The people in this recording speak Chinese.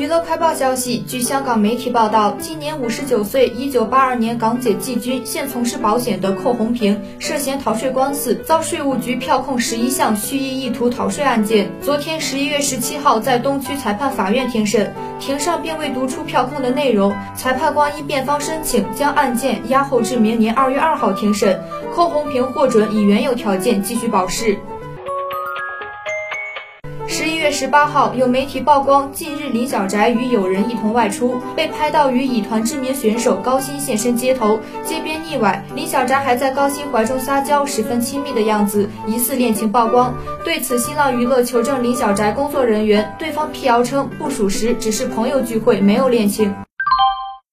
娱乐快报消息，据香港媒体报道，今年五十九岁、一九八二年港姐季军，现从事保险的寇红平涉嫌逃税官司，遭税务局票控十一项蓄意意图逃税案件。昨天十一月十七号在东区裁判法院庭审，庭上并未读出票控的内容，裁判官依辩方申请，将案件押后至明年二月二号庭审。寇红平获准以原有条件继续保释。十一月十八号，有媒体曝光，近日林小宅与友人一同外出，被拍到与乙团知名选手高鑫现身街头，街边腻歪，林小宅还在高鑫怀中撒娇，十分亲密的样子，疑似恋情曝光。对此，新浪娱乐求证林小宅工作人员，对方辟谣称不属实，只是朋友聚会，没有恋情。